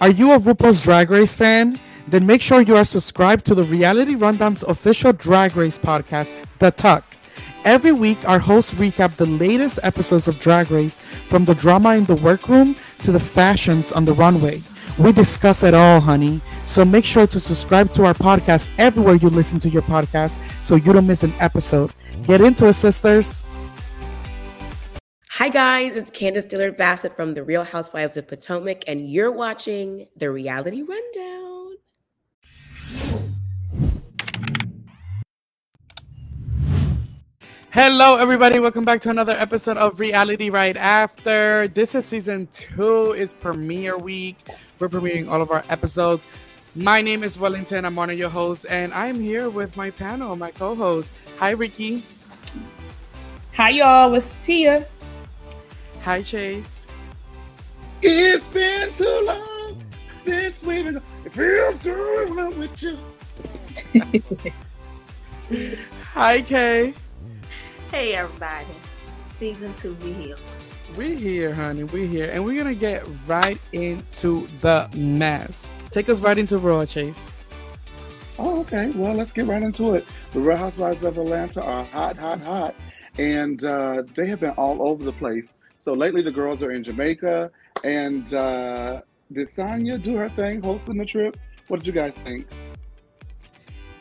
Are you a RuPaul's Drag Race fan? Then make sure you are subscribed to the Reality Rundown's official Drag Race podcast, The Tuck. Every week, our hosts recap the latest episodes of Drag Race from the drama in the workroom to the fashions on the runway. We discuss it all, honey. So make sure to subscribe to our podcast everywhere you listen to your podcast so you don't miss an episode. Get into it, sisters. Hi, guys, it's Candace Dillard Bassett from The Real Housewives of Potomac, and you're watching The Reality Rundown. Hello, everybody. Welcome back to another episode of Reality Right After. This is season two, is premiere week. We're premiering all of our episodes. My name is Wellington. I'm one of your hosts, and I'm here with my panel, my co host. Hi, Ricky. Hi, y'all. What's Tia? Hi, Chase. It's been too long since we've been. It feels good when I'm with you. Hi, Kay. Hey everybody, season two, we here. We here, honey. We here, and we're gonna get right into the mess. Take us right into Raw, Chase. Oh, okay. Well, let's get right into it. The Real Housewives of Atlanta are hot, hot, hot, and uh, they have been all over the place. So lately, the girls are in Jamaica, and uh, did Sanya do her thing, hosting the trip? What did you guys think?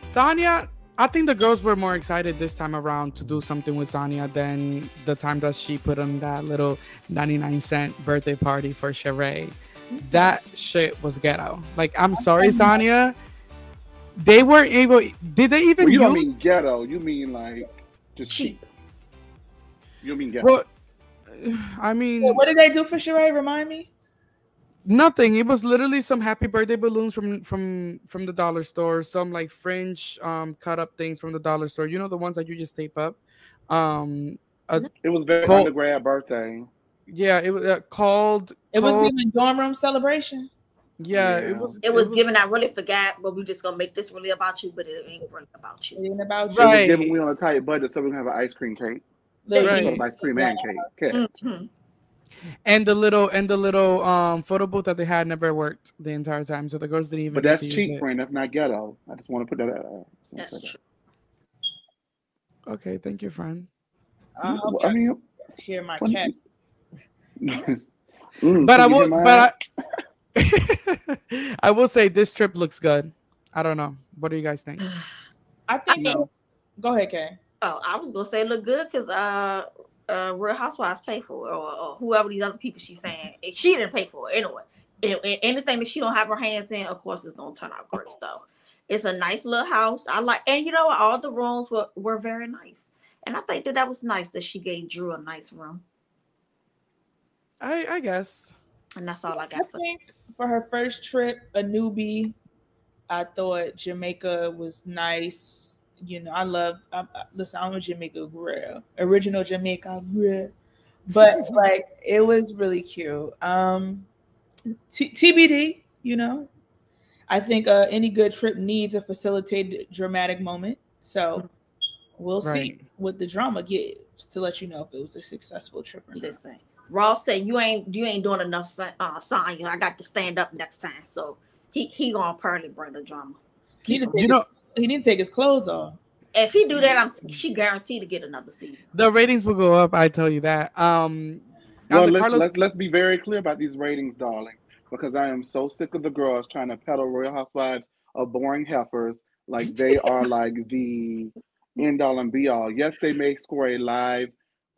Sanya, I think the girls were more excited this time around to do something with Sanya than the time that she put on that little 99 cent birthday party for Sheree. That shit was ghetto. Like, I'm sorry, Sanya. They weren't able. Did they even? Well, you don't mean ghetto. You mean like just cheap. Cheap. You don't mean ghetto. Well, I mean, What did they do for Sheree? Remind me. nothing. It was literally some happy birthday balloons from from from the dollar store, some like fringe um cut up things from the dollar store. You know the ones that you just tape up. Um, a, it was very Cole- undergrad birthday. yeah, it was uh, called. It was called- giving dorm room celebration. yeah, Yeah. it was. It was given. I really forgot, but we just gonna make this really about you, but it ain't really about you. Even about you. Right. was given we on a tight budget, so we can have an ice cream cake. Look, Right. you- Ice cream and cake. Okay. Mhm. and the little and the little um photo booth that they had never worked the entire time, so the girls didn't even. But that's cheap, it. friend. That's not ghetto. I just want to put that. Uh, That's that- true. Okay, thank you, friend. I hope I mean, hear my cat. Mm, But I will, hear but I, I will say this trip looks good. I don't know. What do you guys think? I think. No. Go ahead, Kay. Oh, I was gonna say look good because uh, uh, Real Housewives pay for it, or, or whoever these other people she's saying eh, she didn't pay for it anyway. A- a- anything that she don't have her hands in, of course, is gonna turn out great. So it's a nice little house. I like, and you know? All the rooms were were very nice, and I think that that was nice that she gave Drew a nice room, I I guess. and that's all I I got for think for her first trip, a newbie, I thought Jamaica was nice. You know, I love. I, I- listen, I'm a Jamaica girl, original Jamaica girl, but like it was really cute. Um, T- TBD, you know, I think uh, any good trip needs a facilitated dramatic moment. So we'll see what the drama gives to let you know if it was a successful trip or not. Listen, Ross said you ain't you ain't doing enough uh, sign. I got to stand up next time. So he he gonna probably bring the drama. He You know, his, he didn't take his clothes off. If he do that, I'm she guaranteed to get another season. the ratings will go up. I tell you that. Um, Well, let's, Carlos- let's let's be very clear about these ratings, darling, because I am so sick of the girls trying to peddle Real Housewives of boring heifers like they are like the end all and be all. Yes, they may score a live,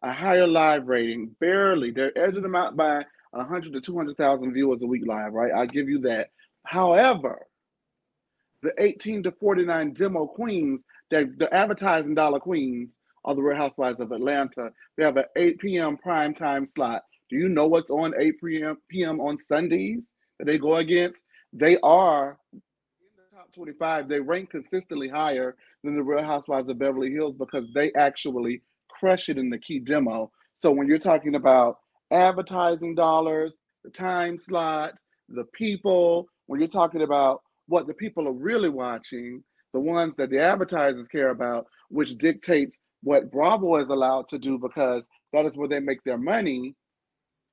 a higher live rating, barely. They're edging them out by hundred to two hundred thousand viewers a week live, right? I'll give you that. However, the eighteen to forty nine demo queens, the advertising dollar queens, are the Real Housewives of Atlanta. They have an 8 p.m. prime time slot. Do you know what's on 8 p.m. p.m. on Sundays that they go against? They are in the top 25. They rank consistently higher than the Real Housewives of Beverly Hills because they actually crush it in the key demo. So when you're talking about advertising dollars, the time slots, the people, when you're talking about what the people are really watching, the ones that the advertisers care about, which dictates what Bravo is allowed to do because that is where they make their money.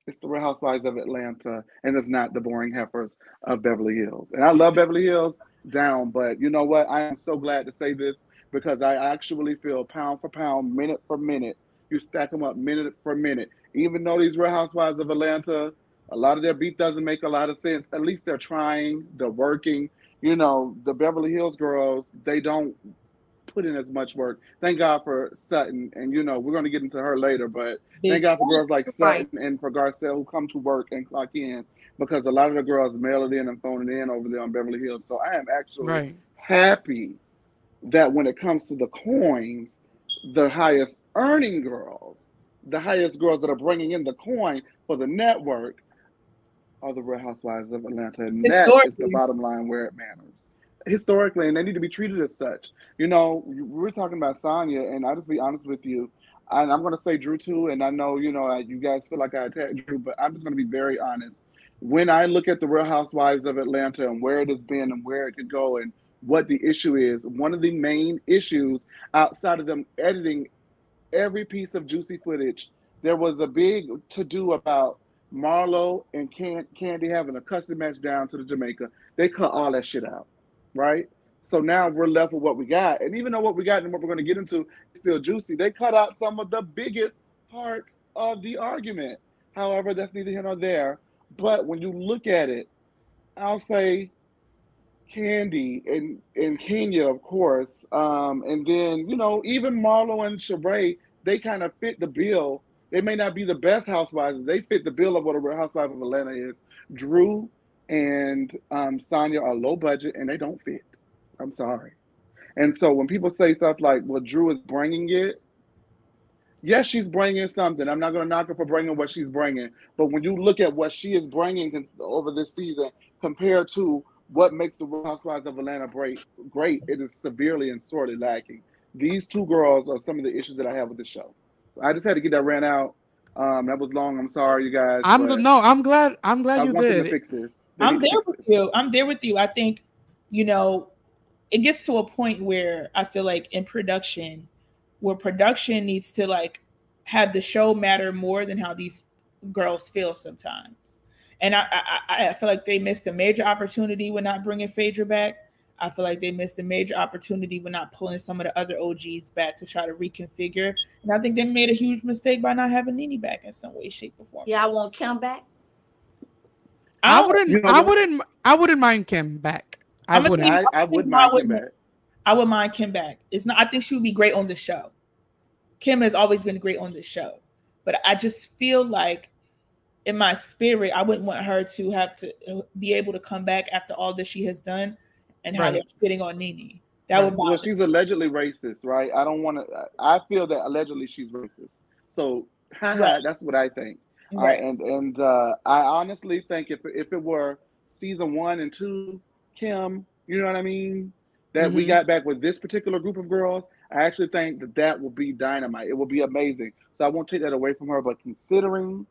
It's the Real Housewives of Atlanta, and it's not the boring heifers of Beverly Hills. And I love Beverly Hills down, but you know what? I am so glad to say this because I actually feel pound for pound, minute for minute, you stack them up minute for minute. Even though these Real Housewives of Atlanta, a lot of their beat doesn't make a lot of sense. At least they're trying, they're working. You know, the Beverly Hills girls, they don't put in as much work. Thank God for Sutton, and you know we're going to get into her later, but thank God for girls like Sutton and for Garcelle who come to work and clock in because a lot of the girls mail it in and phone it in over there on Beverly Hills. So I am actually Right. happy that when it comes to the coins, the highest earning girls, the highest girls that are bringing in the coin for the network are the Real Housewives of Atlanta. And that is the bottom line where it matters. Historically, and they need to be treated as such. You know, we we're talking about Sanya, and I'll just be honest with you. And I'm going to say Drew too, and I know, you know, you guys feel like I attacked Drew, but I'm just going to be very honest. When I look at the Real Housewives of Atlanta and where it has been and where it could go and what the issue is, one of the main issues outside of them editing every piece of juicy footage, there was a big to do about Marlo and Can- Kandi having a custody match down to the Jamaica. They cut all that shit out, right? So now we're left with what we got. And even though what we got and what we're going to get into is still juicy, they cut out some of the biggest parts of the argument. However, that's neither here nor there. But when you look at it, I'll say Kandi and, and Kenya, of course. Um, and then, you know, even Marlo and Shabray, they kind of fit the bill. They may not be the best housewives. They fit the bill of what a real housewife of Atlanta is. Drew and um, Sanya are low budget and they don't fit. I'm sorry. And so when people say stuff like, well, Drew is bringing it, yes, she's bringing something. I'm not going to knock her for bringing what she's bringing. But when you look at what she is bringing over this season compared to what makes the Real Housewives of Atlanta great, great, it is severely and sorely lacking. These two girls are some of the issues that I have with the show. I just had to get that ran out. Um, that was long. I'm sorry, you guys. I'm but no, I'm glad. I'm glad I you want to did. fix this. I'm there with you. I'm there with you. I think, you know, it gets to a point where I feel like in production, where production needs to like have the show matter more than how these girls feel sometimes. And I, I, I feel like they missed a major opportunity when not bringing Phaedra back. I feel like they missed a major opportunity when not pulling some of the other OGs back to try to reconfigure. And I think they made a huge mistake by not having Nene back in some way, shape, or form. Yeah, I want Kim back. I don't- wouldn't. You know I wouldn't. I wouldn't mind Kim back. I I'ma wouldn't. I, I would I mind wouldn't- Kim back. I would mind Kim back. It's not. I think she would be great on the show. Kim has always been great on the show, but I just feel like, in my spirit, I wouldn't want her to have to be able to come back after all that she has done, and how Right. they're spitting on Nene. That would Well, bother. she's allegedly racist, right? I don't want to. I feel that allegedly she's racist. So, haha, Right. that's what I think. I, Right. and and uh, I honestly think if if it were season one and two, Kim, you know what I mean, that we Mhm. got back with this particular group of girls, I actually think that that will be dynamite. It will be amazing. So I won't take that away from her. But considering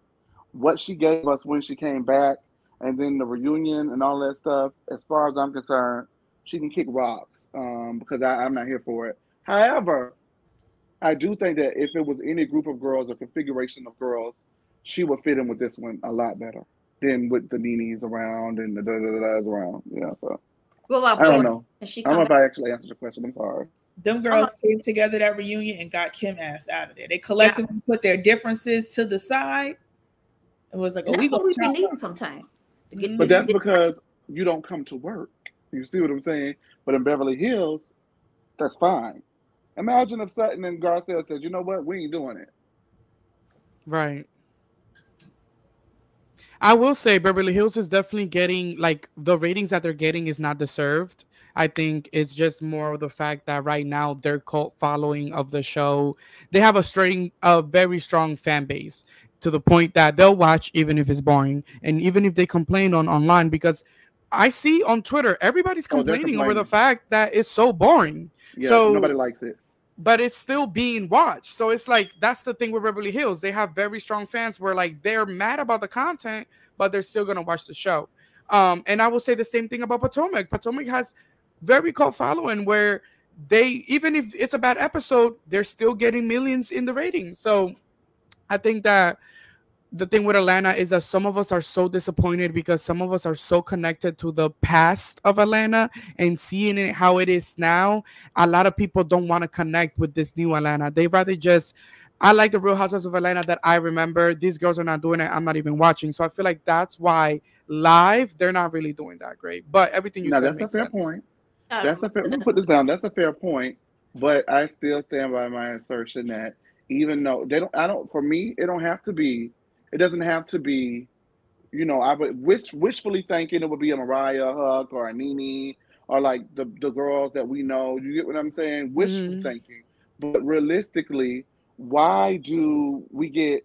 what she gave us when she came back, and then the reunion and all that stuff, as far as I'm concerned, she can kick rocks um, because I, I'm not here for it. However, I do think that if it was any group of girls or configuration of girls, she would fit in with this one a lot better than with the Nene's around and the da da da da's around. Yeah, so What about I don't know. She I don't know come if? I actually answered your question. I'm sorry. Them girls came together that reunion and got Kim ass out of there. They collectively put their differences to the side. and was like, "Oh, we that's what gonna we've been needing sometimes. to get. But that's because you don't come to work. You see what I'm saying? But in Beverly Hills, that's fine. Imagine if Sutton and Garcelle said, "You know what? We ain't doing it." Right. I will say Beverly Hills is definitely getting like the ratings that they're getting is not deserved. I think it's just more of the fact that right now their cult following of the show, they have a string a very strong fan base to the point that they'll watch even if it's boring and even if they complain on online because I see on Twitter everybody's Oh, complaining over the fact that it's so boring Yeah, So- nobody likes it. but it's still being watched. So it's like that's the thing with Beverly Hills. They have very strong fans where like they're mad about the content, but they're still gonna watch the show. Um, and I will say the same thing about Potomac. Potomac has very cult following where they even if it's a bad episode, they're still getting millions in the ratings. So I think that the thing with Atlanta is that some of us are so disappointed because some of us are so connected to the past of Atlanta and seeing it how it is now. A lot of people don't want to connect with this new Atlanta. They rather just I like the Real Housewives of Atlanta that I remember. These girls are not doing it. I'm not even watching. So I feel like that's why live they're not really doing that great. But everything you now said that's a fair sense. point. Oh. That's a fair. Let me put this down. That's a fair point, but I still stand by my assertion that even though they don't, I don't. For me, it don't have to be. It doesn't have to be. You know, I would wish wishfully thinking it would be a Mariah Huq or a Nene or like the the girls that we know. You get what I'm saying? Wishful Mhm. thinking, but realistically, why do we get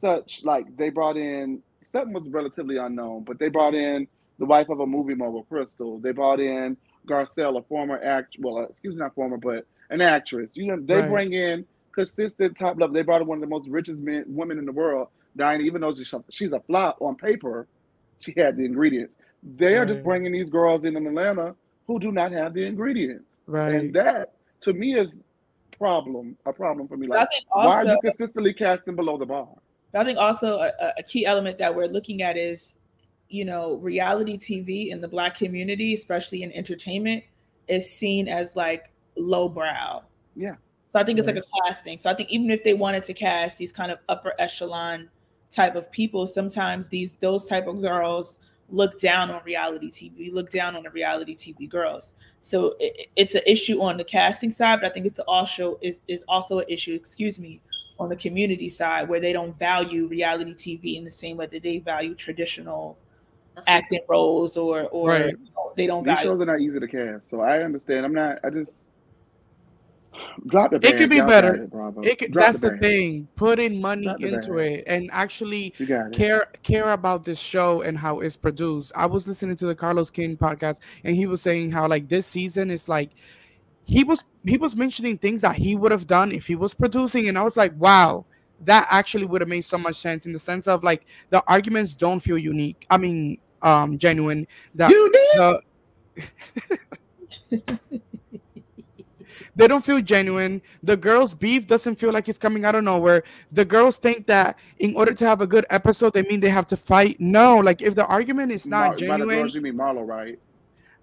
such like they brought in Sutton was relatively unknown, but they brought in the wife of a movie mogul, Crystal. They brought in Garcelle, a former act, well, excuse me, not former, but an actress. You know, they Right. bring in consistent top level. They brought in one of the most richest men, women in the world, Diana. Even though she's she's a flop on paper, she had the ingredients. They are just bringing these girls in in Atlanta who do not have the ingredients, Right. and that to me is problem a problem for me. Like, think why are you consistently casting below the bar? I think also a, a- a key element that we're looking at is, you know, reality TV in the black community, especially in entertainment, is seen as like lowbrow. Yeah. So I think it's like a class thing. So I think even if they wanted to cast these kind of upper echelon type of people, sometimes these those type of girls look down on reality TV, look down on the reality TV girls. So it, it's an issue on the casting side, but I think it's also is is also an issue, excuse me, on the community side where they don't value reality TV in the same way that they value traditional acting roles or or Right. they don't These value. shows are not easy to cast, so I understand. I'm not. I just drop the. It could be Y'all better. It, It could, that's the band. thing. Putting money Drop into it and actually it. care care about this show and how it's produced. I was listening to the Carlos King podcast and he was saying how like this season is like he was he was mentioning things that he would have done if he was producing and I was like, wow, that actually would have made so much sense in the sense of like the arguments don't feel unique. I mean, um genuine. That You did. the they don't feel genuine. The girls' beef doesn't feel like it's coming out of nowhere. The girls think that in order to have a good episode, they mean they have to fight. No, like if the argument is Mar- not by the genuine, girls, you mean Marlo, right?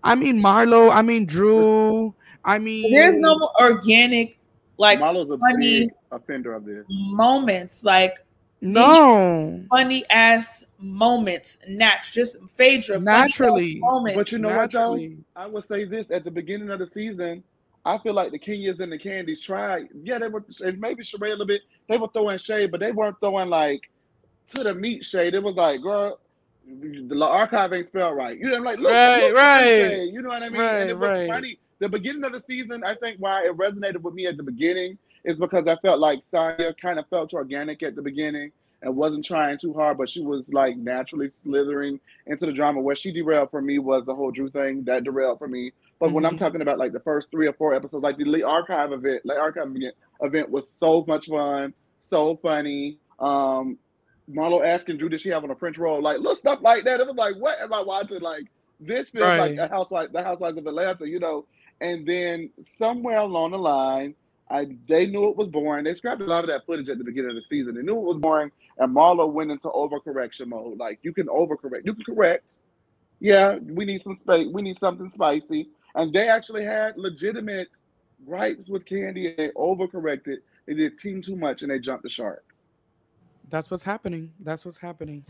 I mean Marlo, I mean Drew, I mean There's no organic like Marlo's a funny big offender of this. moments, like no funny ass moments, nat just Phaedra Naturally. moments. But you know what though? naturally. I would say this at the beginning of the season. I feel like the Kenyas and the Kandis tried. Yeah, they were, and maybe Sheree a little bit. They were throwing shade, but they weren't throwing like to the meat shade. It was like, girl, the archive ain't spelled right. You know, like look, Right, look right. You know what I mean? and it Right, was right. funny. The beginning of the season, I think why it resonated with me at the beginning is because I felt like Sanya kind of felt organic at the beginning and wasn't trying too hard, but she was like naturally slithering into the drama. Where she derailed for me was the whole Drew thing that derailed for me. But when I'm Mhm. talking about like the first three or four episodes, like the Lee Archive event, like Archive event, was so much fun, so funny. Um, Marlo asking Drew, did she have on a French roll? Like little stuff like that. It was like, what am I watching? Like this feels like Right. a housewife, the Housewives of Atlanta, you know. And then somewhere along the line, I they knew it was boring. They scrapped a lot of that footage at the beginning of the season. They knew it was boring, and Marlo went into overcorrection mode. Like you can overcorrect, you can correct. Yeah, we need some space. We need something spicy. And they actually had legitimate gripes with Kandi, and they overcorrected. They did team too much, and they jumped the shark. That's what's happening. That's what's happening.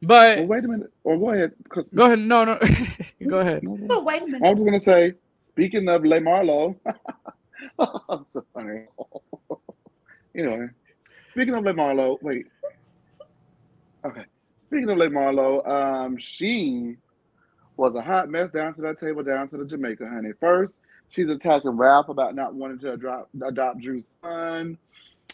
But Well, wait a minute. Or go ahead. go ahead. No, no. go ahead. No, no. But wait a minute. I was gonna say, speaking of Le Marlo, so funny. anyway, speaking of Le Marlo, wait. Okay, speaking of Le Marlo, um, she was a hot mess down to that table, down to the Jamaica, honey. First, she's attacking Ralph about not wanting to adopt adopt Drew's son,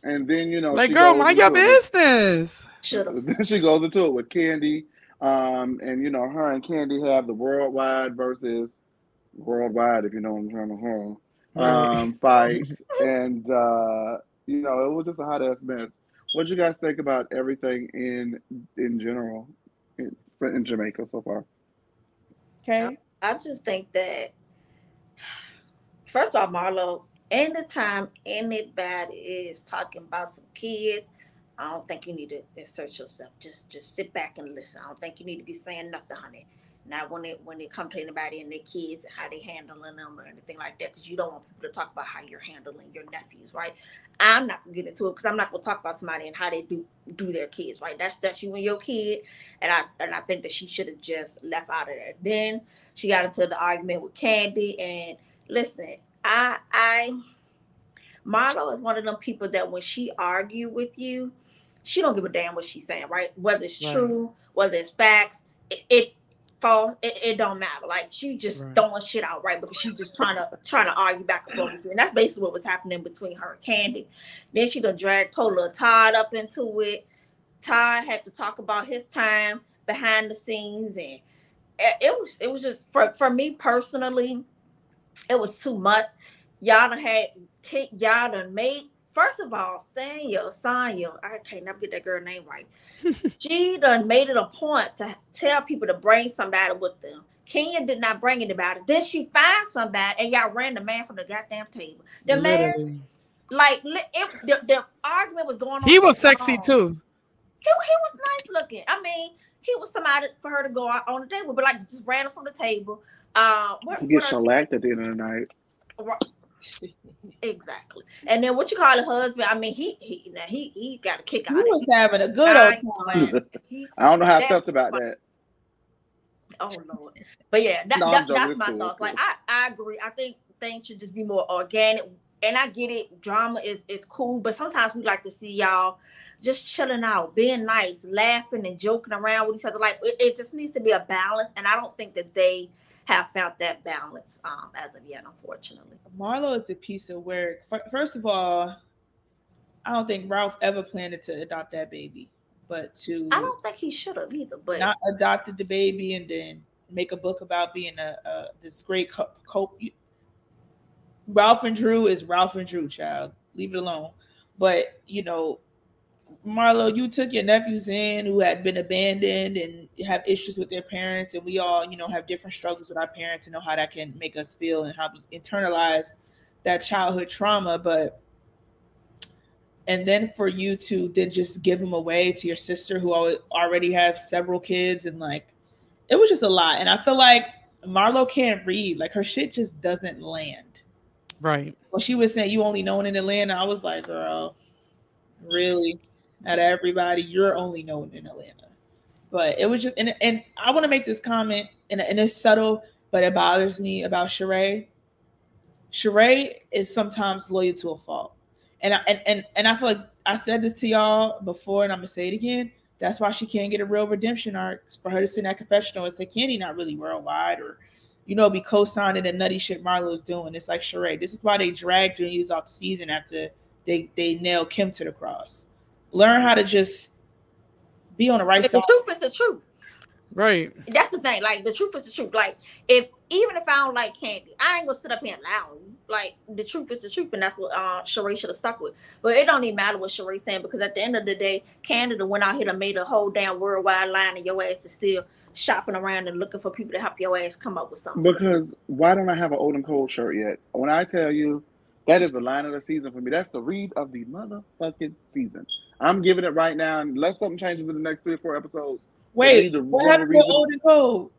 and then you know, Like, girl, mind your into it with- business. Then she goes into it with Kandi, um, and you know her and Kandi have the worldwide versus worldwide, if you know what I'm trying to say, um, fight, and uh, you know it was just a hot ass mess. What do you guys think about everything in in general in, in Jamaica so far? Okay. I just think that first of all, Marlo, anytime anybody is talking about some kids, I don't think you need to insert yourself. Just just sit back and listen. I don't think you need to be saying nothing, honey. Not when it when it comes to anybody and their kids and how they handling them or anything like that, because you don't want people to talk about how you're handling your nephews, right? I'm not gonna get into it because I'm not gonna talk about somebody and how they do do their kids, right? That's that's you and your kid, and I and I think that she should have just left out of that. Then she got into the argument with Kandi, and listen, I I Marlo is one of them people that when she argue with you, she don't give a damn what she's saying, right? Whether it's Right. true, whether it's facts, it, it falls. It, it don't matter. Like she just Right. throwing shit out, right? Because she just trying to trying to argue back and forth and that's basically what was happening between her and Kandi. Then she done dragged Polar Todd up into it. Todd had to talk about his time behind the scenes, and it, it was it was just for for me personally, it was too much. Y'all done had y'all done made. First of all, Sanya, Sanya, I can't never get that girl name right. she done made it a point to tell people to bring somebody with them. Kenya did not bring anybody. Then she find somebody, and y'all ran the man from the goddamn table. The man, like, it, the, the argument was going on. He was sexy long. too. He, he was nice looking. I mean, he was somebody for her to go out on a date with, but like just ran him from the table. Uh, what, You get what shellacked at the end of the night. exactly. And then what you call a husband? I mean, he he now he he got a kick out of was it. having a good old time. He- I don't know how I felt about fun. that. Oh Lord. But yeah, that, No, that, that's my cool. It's thoughts. Like. I, I agree. I think things should just be more organic. And I get it, drama is is cool, but sometimes we like to see y'all just chilling out, being nice, laughing and joking around with each other. Like it, it just needs to be a balance. And I don't think that they have found that balance um as of yet, unfortunately. Marlo is a piece of work. First of all, I don't think Ralph ever planned to adopt that baby, but to I don't think he should have either, but not adopted the baby and then make a book about being a, a this great co- co- Ralph and Drew is Ralph and Drew, child. Leave it alone. But you know, Marlo, you took your nephews in who had been abandoned and have issues with their parents, and we all, you know, have different struggles with our parents and know how that can make us feel and how we internalize that childhood trauma. But and then for you to then just give them away to your sister who already have several kids and like it was just a lot. And I feel like Marlo can't read. Like her shit just doesn't land. Right. Well, she was saying you only known in Atlanta. I was like, girl, really? Out of everybody, you're only known in Atlanta. But it was just, and, and I want to make this comment, and, and it's subtle, but it bothers me about Sheree. Sheree is sometimes loyal to a fault. And I, and, and and I feel like I said this to y'all before, and I'm gonna say it again. That's why she can't get a real redemption arc for her to sit in that confessional and say Kandi not really worldwide or you know, be co-signing the nutty shit Marlo's doing. It's like Sheree. This is why they dragged Juniors off the season after they they nailed Kim to the cross. Learn how to just be on the right if side. the truth is the truth. Right. That's the thing. Like the truth is the truth. Like if even if I don't like Kandi, I ain't gonna sit up here and lie on you. Like the truth is the truth, and that's what uh Sheree should have stuck with. But it don't even matter what Sheree's saying because at the end of the day, Canada went out here and made a whole damn worldwide line, and your ass is still shopping around and looking for people to help your ass come up with something. Because why don't I have an old and cold shirt yet? When I tell you that is the line of the season for me, that's the read of the motherfucking season. I'm giving it right now, unless something changes in the next three or four episodes. Wait, need to what run happened a with reason- old and cold?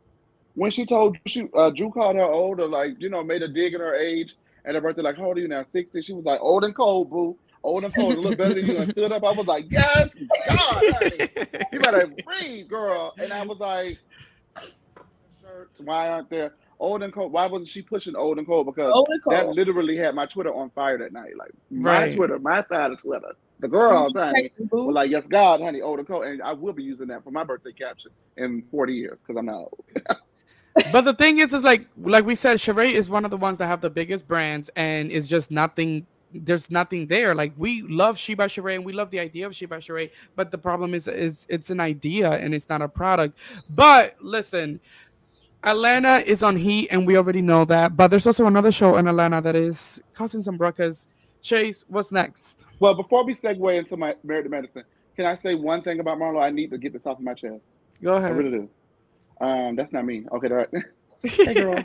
When she told she, uh, Drew called her old, or like you know, made a dig at her age at her birthday, like how old are you now? Sixty. She was like old and cold, boo. Old and cold, a little better than you. And stood up. I was like, yes, God, honey. you better read, girl. And I was like, shirts, why aren't there old and cold? Why wasn't she pushing old and cold? Because Old and cold. that literally had my Twitter on fire that night. Like my Right. Twitter, my side of Twitter. The girls, honey, Boo. were like, yes, God, honey, old and cold. And I will be using that for my birthday caption in 40 years because I'm not old. but the thing is, is like like we said, Sheree is one of the ones that have the biggest brands, and it's just nothing. There's nothing there. Like we love She by Sheree, and we love the idea of She by Sheree, but the problem is, is it's an idea and it's not a product. But listen, Atlanta is on heat, and we already know that. But there's also another show in Atlanta that is causing some ruckus. Chase, what's next? Well, before we segue into my married to medicine, can I say one thing about Marlo? I need to get this off of my chest. Go ahead. I ahead. really do. Um, that's not me. Okay, all right. hey, girl.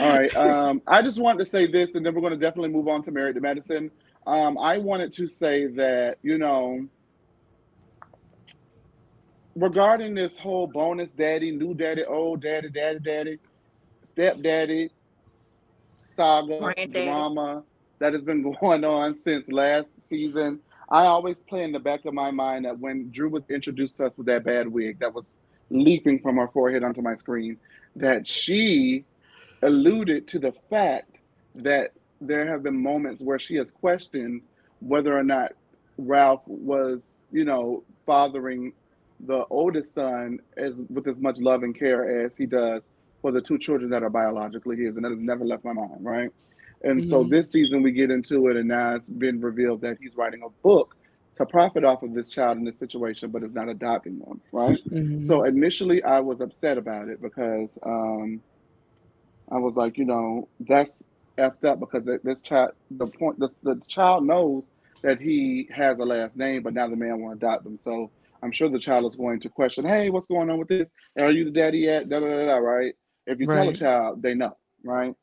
All right. Um, I just wanted to say this, and then we're going to definitely move on to married to medicine. Um, I wanted to say that you know, regarding this whole bonus daddy, new daddy, old daddy, daddy, daddy, stepdaddy saga Granddaddy. drama that has been going on since last season. I always play in the back of my mind that when Drew was introduced to us with that bad wig that was leaping from her forehead onto my screen, that she alluded to the fact that there have been moments where she has questioned whether or not Ralph was, you know, fathering the oldest son as with as much love and care as he does for the two children that are biologically his, and that has never left my mind, right? And so Mhm. this season we get into it, and now it's been revealed that he's writing a book to profit off of this child in this situation, but is not adopting them, right? Mhm. So initially, I was upset about it because um, I was like, you know, that's effed up because this child, the point, the, the child knows that he has a last name, but now the man won't adopt him. So I'm sure the child is going to question, hey, what's going on with this? Are you the daddy yet? Da da da da. Right? If you tell a child, they know, right?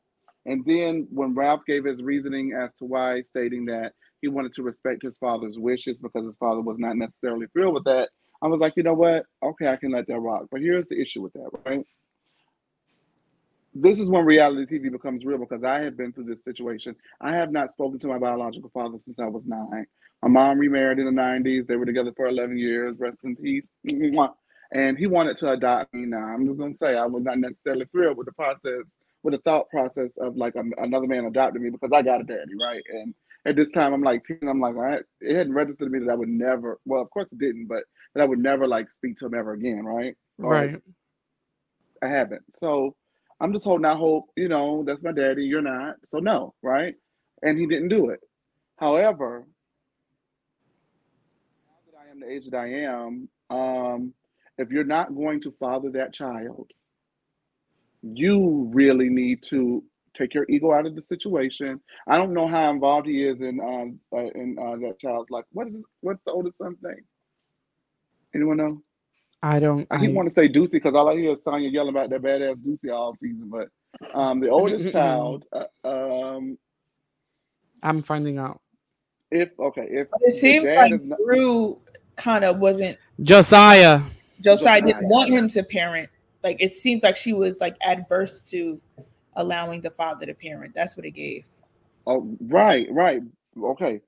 And then when Ralph gave his reasoning as to why, stating that he wanted to respect his father's wishes because his father was not necessarily thrilled with that, I was like, you know what? Okay, I can let that rock. But here's the issue with that, right? This is when reality TV becomes real because I have been through this situation. I have not spoken to my biological father since I was nine. My mom remarried in the 90s. They were together for 11 years. Rest in peace. And he wanted to adopt me now. I'm just going to say I was not necessarily thrilled with the process, with the thought process of like a, another man adopting me because I got a daddy, right? And at this time, I'm like 10. I'm like, right. It hadn't registered to me that I would never, well, of course it didn't, but that I would never like speak to him ever again, right? Right. I haven't. So I'm just holding out hope, you know, that's my daddy, you're not. So no, right? And he didn't do it. However, now that I am the age that I am, um, if you're not going to father that child, you really need to take your ego out of the situation. I don't know how involved he is in um uh, in uh, that child's life. What is what's the oldest son's name? Anyone know? I don't. I I, keep wanting to say Deucey because all I hear is Sanya yelling about that badass Deucey all season. But um, the oldest child, uh, um, I'm finding out. if okay, if But it seems like is not, Drew kind of wasn't Josiah. Josiah didn't want him to parent. Like it seems like she was like adverse to allowing the father to parent. That's what it gave. oh right, right, okay,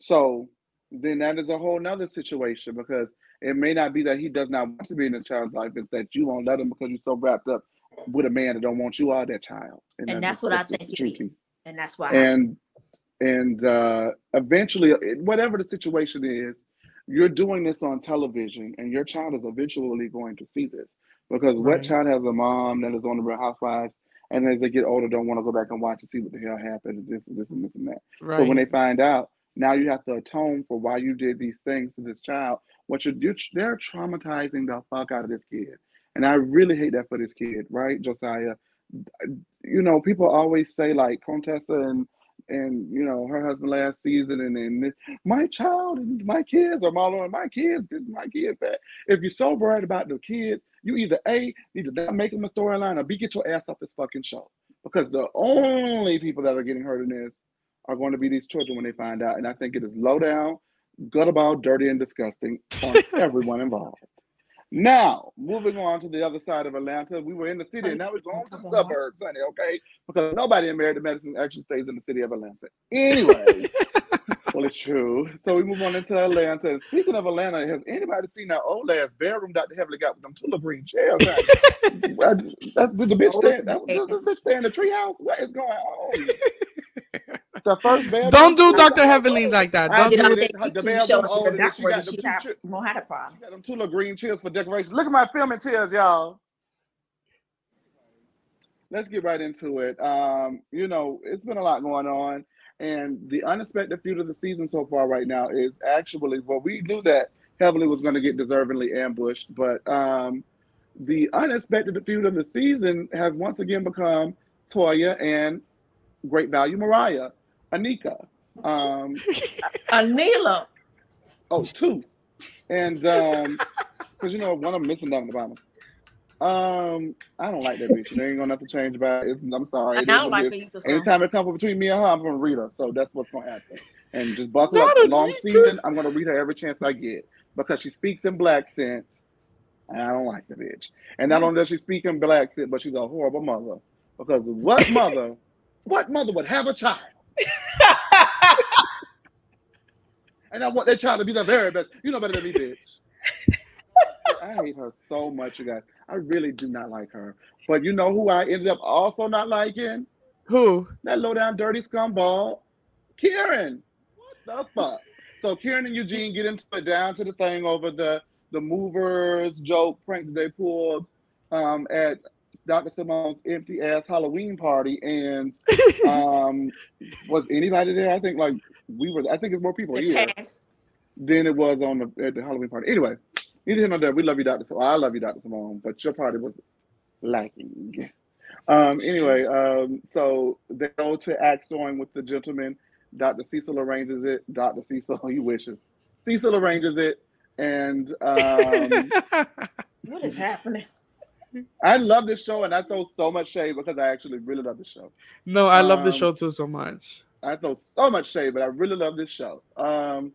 so then that is a whole nother situation because it may not be that he does not want to be in his child's life; it's that you won't let him because you're so wrapped up with a man that don't want you or that child. And that's that's what I think it truth. And that's why and and uh, eventually, whatever the situation is, you're doing this on television, and your child is eventually going to see this because what child has a mom that is on the Real Housewives, and as they get older, don't want to go back and watch and see what the hell happened, and this and this and this and that. Right. So when they find out, now you have to atone for why you did these things to this child. What you're, you're they're traumatizing the fuck out of this kid, and I really hate that for this kid, right, Josiah? You know, people always say like Contessa and and you know her husband last season, and then my child and my kids, or Marlon, my kids, this is my kids. That if you're so worried about the kids, you either a need to not make them a storyline, or b get your ass off this fucking show because the only people that are getting hurt in this are going to be these children when they find out. And I think it is low down, gutterball, dirty, and disgusting on everyone involved. Now, moving on to the other side of Atlanta, we were in the city, and now we're going to the suburbs, honey, okay? Because nobody in Married to Medicine actually stays in the city of Atlanta. Anyway, well, it's true. So we move on into Atlanta. And speaking of Atlanta, has anybody seen that old ass bedroom Dr. Heavenly got with them tulip green chairs? that, did the bitch it's that, does the bitch stay in the treehouse? What is going on? the first bedroom. Don't do Dr. Heavenly like that. I Don't you did do know, it. they The YouTube bedroom show the older, and she doctor got she them two won't have a problem. Got them two little green chills for decoration. Look at my filming chairs, y'all. Let's get right into it. Um, you know, it's been a lot going on, and the unexpected feud of the season so far right now is actually well, we knew that Heavenly was going to get deservingly ambushed, but um, the unexpected feud of the season has once again become Toya and Great Value Mariah, Anika. Um, Anila. Oh, two. And um, because you know one of them missing down at the bottom. Um, I don't like that bitch. There ain't gonna nothing change about it. I'm sorry. I don't like it her is. either. son. Anytime it comes between me and her, I'm gonna read her. So that's what's gonna happen. And just buckle Not up. Long Anika. season, I'm gonna read her every chance I get because she speaks in black sense. And I don't like the bitch. And not only does she speak in black, sense, but she's a horrible mother. Because what mother, what mother would have a child? And I want their child to be the very best. You know better than me, bitch. I hate her so much, you guys. I really do not like her. But you know who I ended up also not liking? Who? That low down dirty scumball, Kieran. What the fuck? So Kieran and Eugene get into it down to the thing over the the movers joke prank that they pulled um, at Dr. Simone's empty ass Halloween party, and um, was anybody there? I think like we were. I think it's more people The here cast. than it was on the at the Halloween party. Anyway, neither here nor there. We love you, Dr. Simone. I love you, Dr. Simone, but your party was lacking. Um, anyway, um, so they go to act storing with the gentleman. Dr. Cecil arranges it. Dr. Cecil, he wishes. Cecil arranges it, and um, What is happening? I love this show, and I throw so much shade because I actually really love this show. no, I love the Um, show too so much. I throw so much shade, but I really love this show. Um,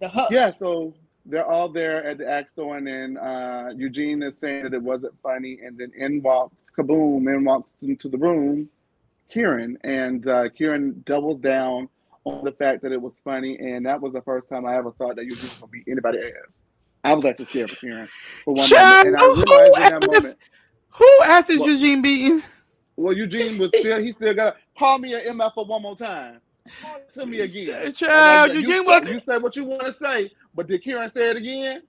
The hook. yeah, so they're all there at the act store, and then uh, Eugene is saying that it wasn't funny, and then in walks Kaboom, in walks into the room Kieran, and uh, Kieran doubles down on the fact that it was funny, and that was the first time I ever thought that Eugene was gonna beat anybody ass. I was actually scared for Kieran for one Child, moment, and I who realized in that asked- moment. Who asked is What? Eugene beating? Well, Eugene was still he still got call me an MF for one more time. Call to me again. Child, And Eugene you, was- you say what you want to say, but did Kieran say it again?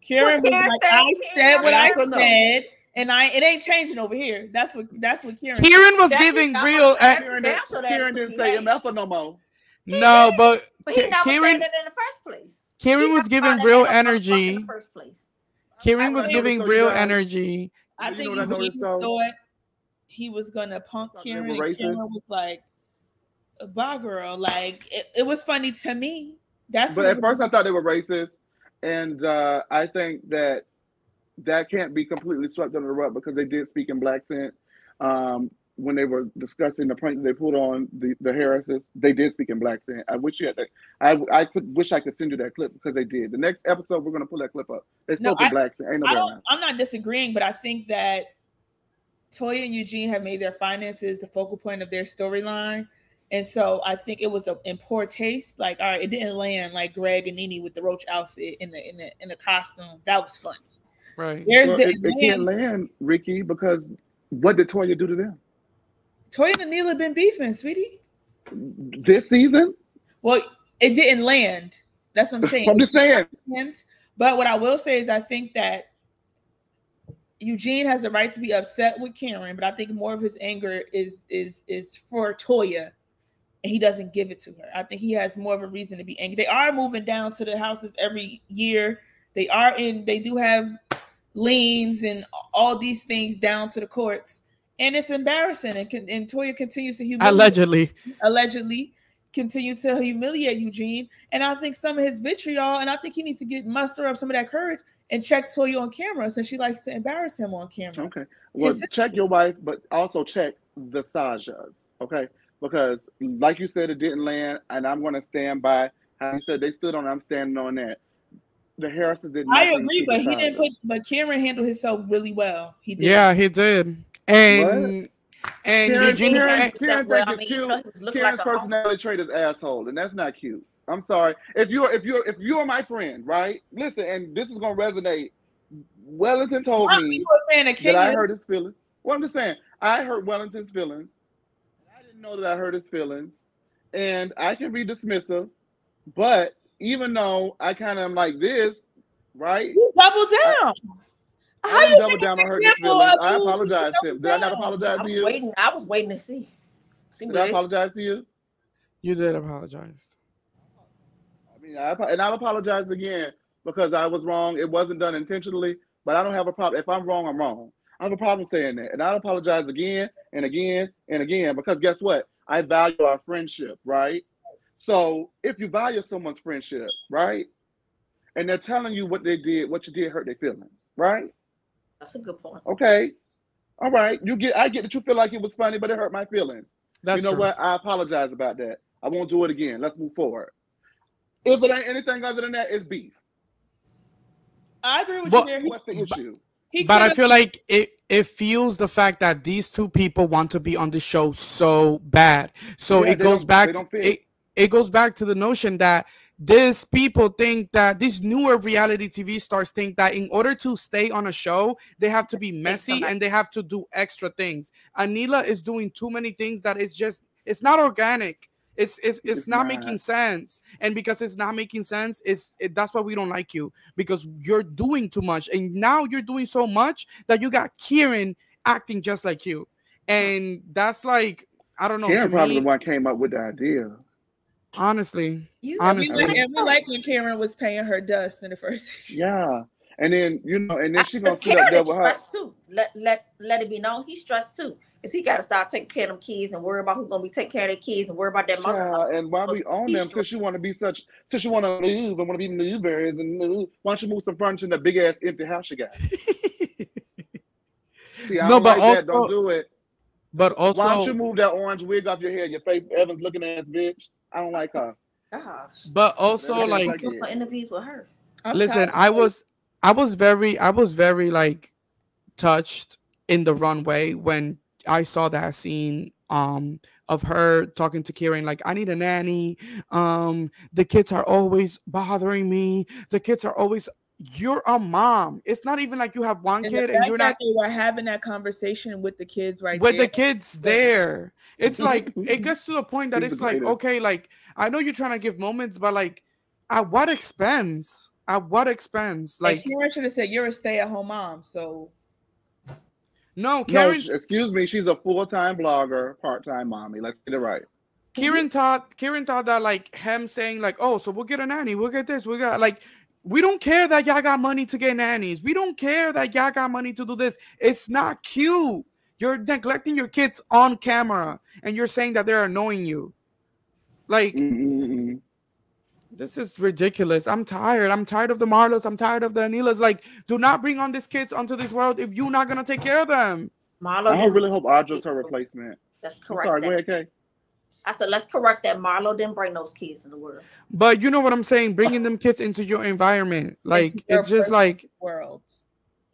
Kieran was Well, Kieran like, said- I said what I Yes said, and I it ain't changing over here. That's what that's what Kieran. Kieran was That's giving real. what- a- Kieran, Damn didn't, Kieran didn't say be MF no more. no, but But he Ki- never Kieran said it in the first place. Kieran was never giving real that out in the energy. first place. Kieran was I giving real energy. I You think know what I noticed, Eugene though? thought he was gonna punk Thought they Kieran, and? Kieran was like, "Bye, girl." Like it, it was funny to me. That's But what at first. I thought they were racist, and uh, I think that that can't be completely swept under the rug because they did speak in black scent um, when they were discussing the prank they put on the the Harrises. They did speak in black scent. I wish you had. That. I I could wish I could send you that clip because they did. The next episode, we're gonna pull that clip up. They No, in I, black sin. Ain't no I don't, I'm not disagreeing, but I think that Toya and Eugene have made their finances the focal point of their storyline. And so I think it was a, in poor taste. Like, all right, it didn't land like Greg and Nene with the roach outfit in the in the in the costume. That was funny. Right. There's Well, the it, it can't land, Ricky, because what did Toya do to them Toya and Neil have been beefing, sweetie. this season? Well, it didn't land. That's what I'm saying. I'm just saying. But what I will say is, I think that Eugene has the right to be upset with Karen, but I think more of his anger is is is for Toya, and he doesn't give it to her. I think he has more of a reason to be angry. They are moving down to the houses every year. They are in. They do have liens and all these things down to the courts, and it's embarrassing. And, con- and Toya continues to humiliate Allegedly. allegedly continues to humiliate Eugene. And I think some of his vitriol, and I think he needs to get muster up some of that courage and check Toya on camera since she likes to embarrass him on camera. Okay. Well, Consistent. check your wife, but also check the Sajjads. Okay. Because, like you said, it didn't land, and I'm going to stand by how you said they stood on. I'm standing on that. The Harrises did. I agree, but he didn't put but Cameron handled himself really well. He did. Yeah, he did. And and Karen, Eugene Karen, and- Karen Well, think I it's mean, you cute. know, he was looking Karen's like a hom- personality trait is asshole, and that's not cute. I'm sorry. If you're if you're if you're my friend, right? Listen, and this is gonna resonate. Wellington told Why me people are saying that that I Kenya hurt his feelings. Well, I'm just saying, I hurt Wellington's feelings. I didn't know that I hurt his feelings, and I can be dismissive, but even though I kind of am like this, right? you double down. I you didn't double down on hurt his example feelings. I apologize to him. Did I not apologize I to you? waiting. I was waiting to see. See Did I this- apologize to you? you did apologize. I mean, I, and I'll apologize again because I was wrong. It wasn't done intentionally, but I don't have a problem. If I'm wrong, I'm wrong. I have a problem saying that. And I'll apologize again and again and again because guess what? I value our friendship, right? So if you value someone's friendship, right? And they're telling you what they did, what you did hurt their feelings, right? That's a good point. Okay. All right. You get I get that you feel like it was funny, but it hurt my feelings. That's you know true. what? I apologize about that. I won't do it again. Let's move forward. If it ain't anything other than that, it's beef. I agree with Well, you there. What's the issue? He but I feel like it it fuels the fact that these two people want to be on the show so bad. So Yeah, it goes back to, it, it goes back to the notion that these people think that these newer reality TV stars think that in order to stay on a show, they have to be messy and they have to do extra things. Anila is doing too many things that is just it's not organic. It's it's it's, It's not, not. making sense. And because it's not making sense, it's it, that's why we don't like you because you're doing too much. And now you're doing so much that you got Kiran acting just like you. And that's like I don't know. To probably me, the one came up with the idea. Honestly, You And we, honestly. like, and we like when Cameron was paying her dust in the first. Yeah. And then you know, and then ah, she gonna Because sit up there Karen with her. stressed too. Let let let it be known he's stressed too. Cause he gotta start taking care of them kids and worry about who's gonna be taking care of the kids and worry about their mother. Yeah, and why we own them since you want to be such since you want to move and want to be movers and move. Why don't you move some furniture in the big ass empty house you got? See, I No, don't but like that. Don't do it. but also, Why don't you move that orange wig off your head? Your Faith Evans looking ass bitch. I don't like her. Gosh. but also That is like like- Doing interviews with her. I'm listen i was i was very i was very like touched in the runway when i saw that scene um of her talking to Kiran like I need a nanny um the kids are always bothering me the kids are always you're a mom it's not even like you have one And kid and you're not they were having that conversation with the kids right with there. the kids there it's like it gets to the point that it's like okay like i know you're trying to give moments but like at what expense at what expense like like Karen should have said, "You're a stay-at-home mom." So no No, karen sh- excuse me. She's a full time blogger, part time mommy. Let's get it right. Kiran thought Kiran thought that like him saying like oh so we'll get a nanny we'll get this we got like we don't care that y'all got money to get nannies we don't care that y'all got money to do this it's not cute you're neglecting your kids on camera and you're saying that they're annoying you like. This is ridiculous. I'm tired. I'm tired of the Marlos. I'm tired of the Anilas. Like, do not bring on these kids onto this world if you're not gonna take care of them. Marlo. I didn't- really hope Audra's her replacement. Let's I'm correct sorry. that. Go ahead, Kay. I said let's correct that. Marlo didn't bring those kids in the world. But you know what I'm saying? Bringing them kids into your environment, like your it's just like world.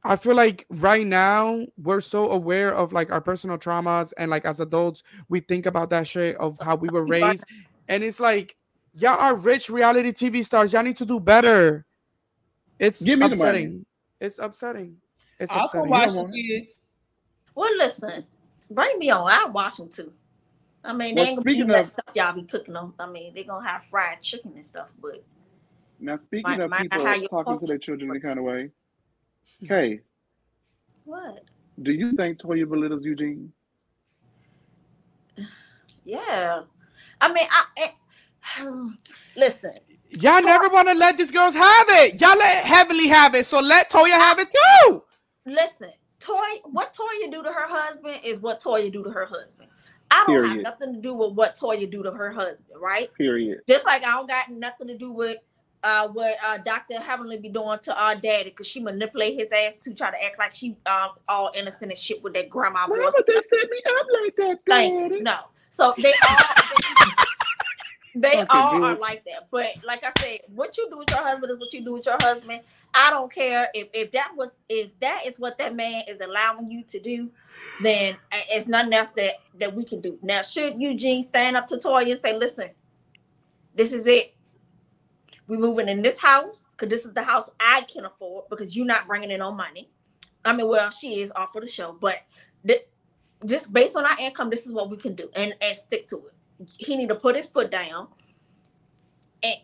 I feel like right now we're so aware of like our personal traumas and like as adults we think about that shit of how we were raised, and it's like y'all are rich reality TV stars. Y'all need to do better. It's Give me the money. upsetting. It's upsetting. It's I'll upsetting. come watch don't the kids. Well, listen, bring me on. I'll watch them too. I mean, Well, they ain't gonna be speaking that stuff y'all be cooking them. I mean, they're gonna have fried chicken and stuff, but Now, speaking Might- of might not people have your talking to their children in any kind of way, Kay, what? do you think Toya belittles Eugene? Yeah. I mean, I, eh, listen. Y'all never want to let these girls have it. Y'all let Heavenly have it, so let Toya have it too. Listen, Toy, what Toya do to her husband is what Toya do to her husband. I don't have nothing to do with what Toya do to her husband, right? Period. Just like I don't got nothing to do with uh what uh Dr. Heavenly be doing to our daddy because she manipulate his ass to try to act like she um all innocent and shit with that grandma Why voice. would they set me up like that, Thank Daddy? you. No. So they all they, Fucking all are like that. But like I said, what you do with your husband is what you do with your husband. I don't care if if that was if that is what that man is allowing you to do, then it's nothing else that that we can do. Now, should Eugene stand up to Toya and say, "Listen, this is it. We moving in this house because this is the house I can afford because you're not bringing in no money." I mean, well, she is off for the show, but th- just based on our income, this is what we can do, and and stick to it. He need to put his foot down. And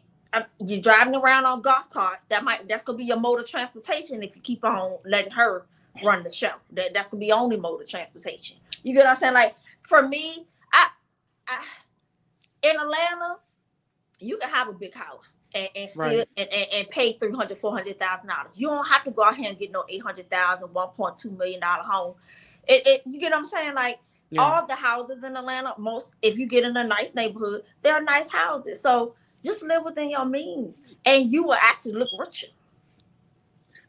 you're driving around on golf carts. That might that's gonna be your mode of transportation if you keep on letting her run the show. That that's gonna be only mode of transportation. You get what I'm saying? Like for me, I, I in Atlanta, you can have a big house and, and still Right. and, and, and pay 300 400000 dollars you don't have to go out here and get no 800000 1.2 million dollar home it, it you get what i'm saying like Yeah. all the houses in atlanta most if you get in a nice neighborhood they're nice houses so just live within your means and you will actually look richer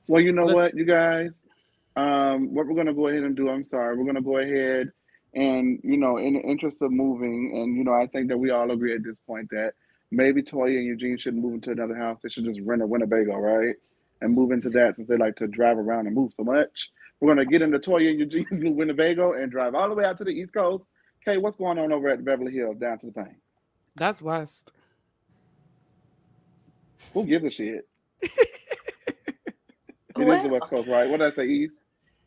Well, you know Let's- what, you guys? Um, what we're gonna go ahead and do, I'm sorry, we're gonna go ahead and you know, in the interest of moving, and you know, I think that we all agree at this point that maybe Toya and Eugene should move into another house. They should just rent a Winnebago, right? And move into that since they like to drive around and move so much. We're gonna get into Toya and Eugene's new Winnebago and drive all the way out to the East Coast. Okay, what's going on over at Beverly Hills down to the thing? That's West. Who gives a shit? It is Well, the West Coast, right? What did I say? East.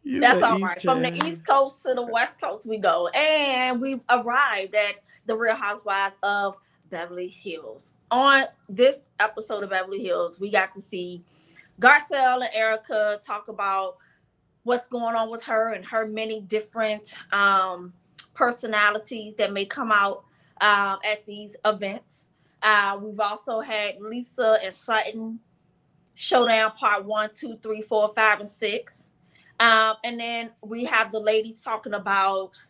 You That's the all East right. From the East Coast to the West Coast we go. And we've arrived at the Real Housewives of Beverly Hills. On this episode of Beverly Hills, we got to see Garcelle and Erika talk about what's going on with her and her many different um, personalities that may come out um, at these events. Uh, we've also had Lisa and Sutton showdown part one, two, three, four, five, and six. Um, and then we have the ladies talking about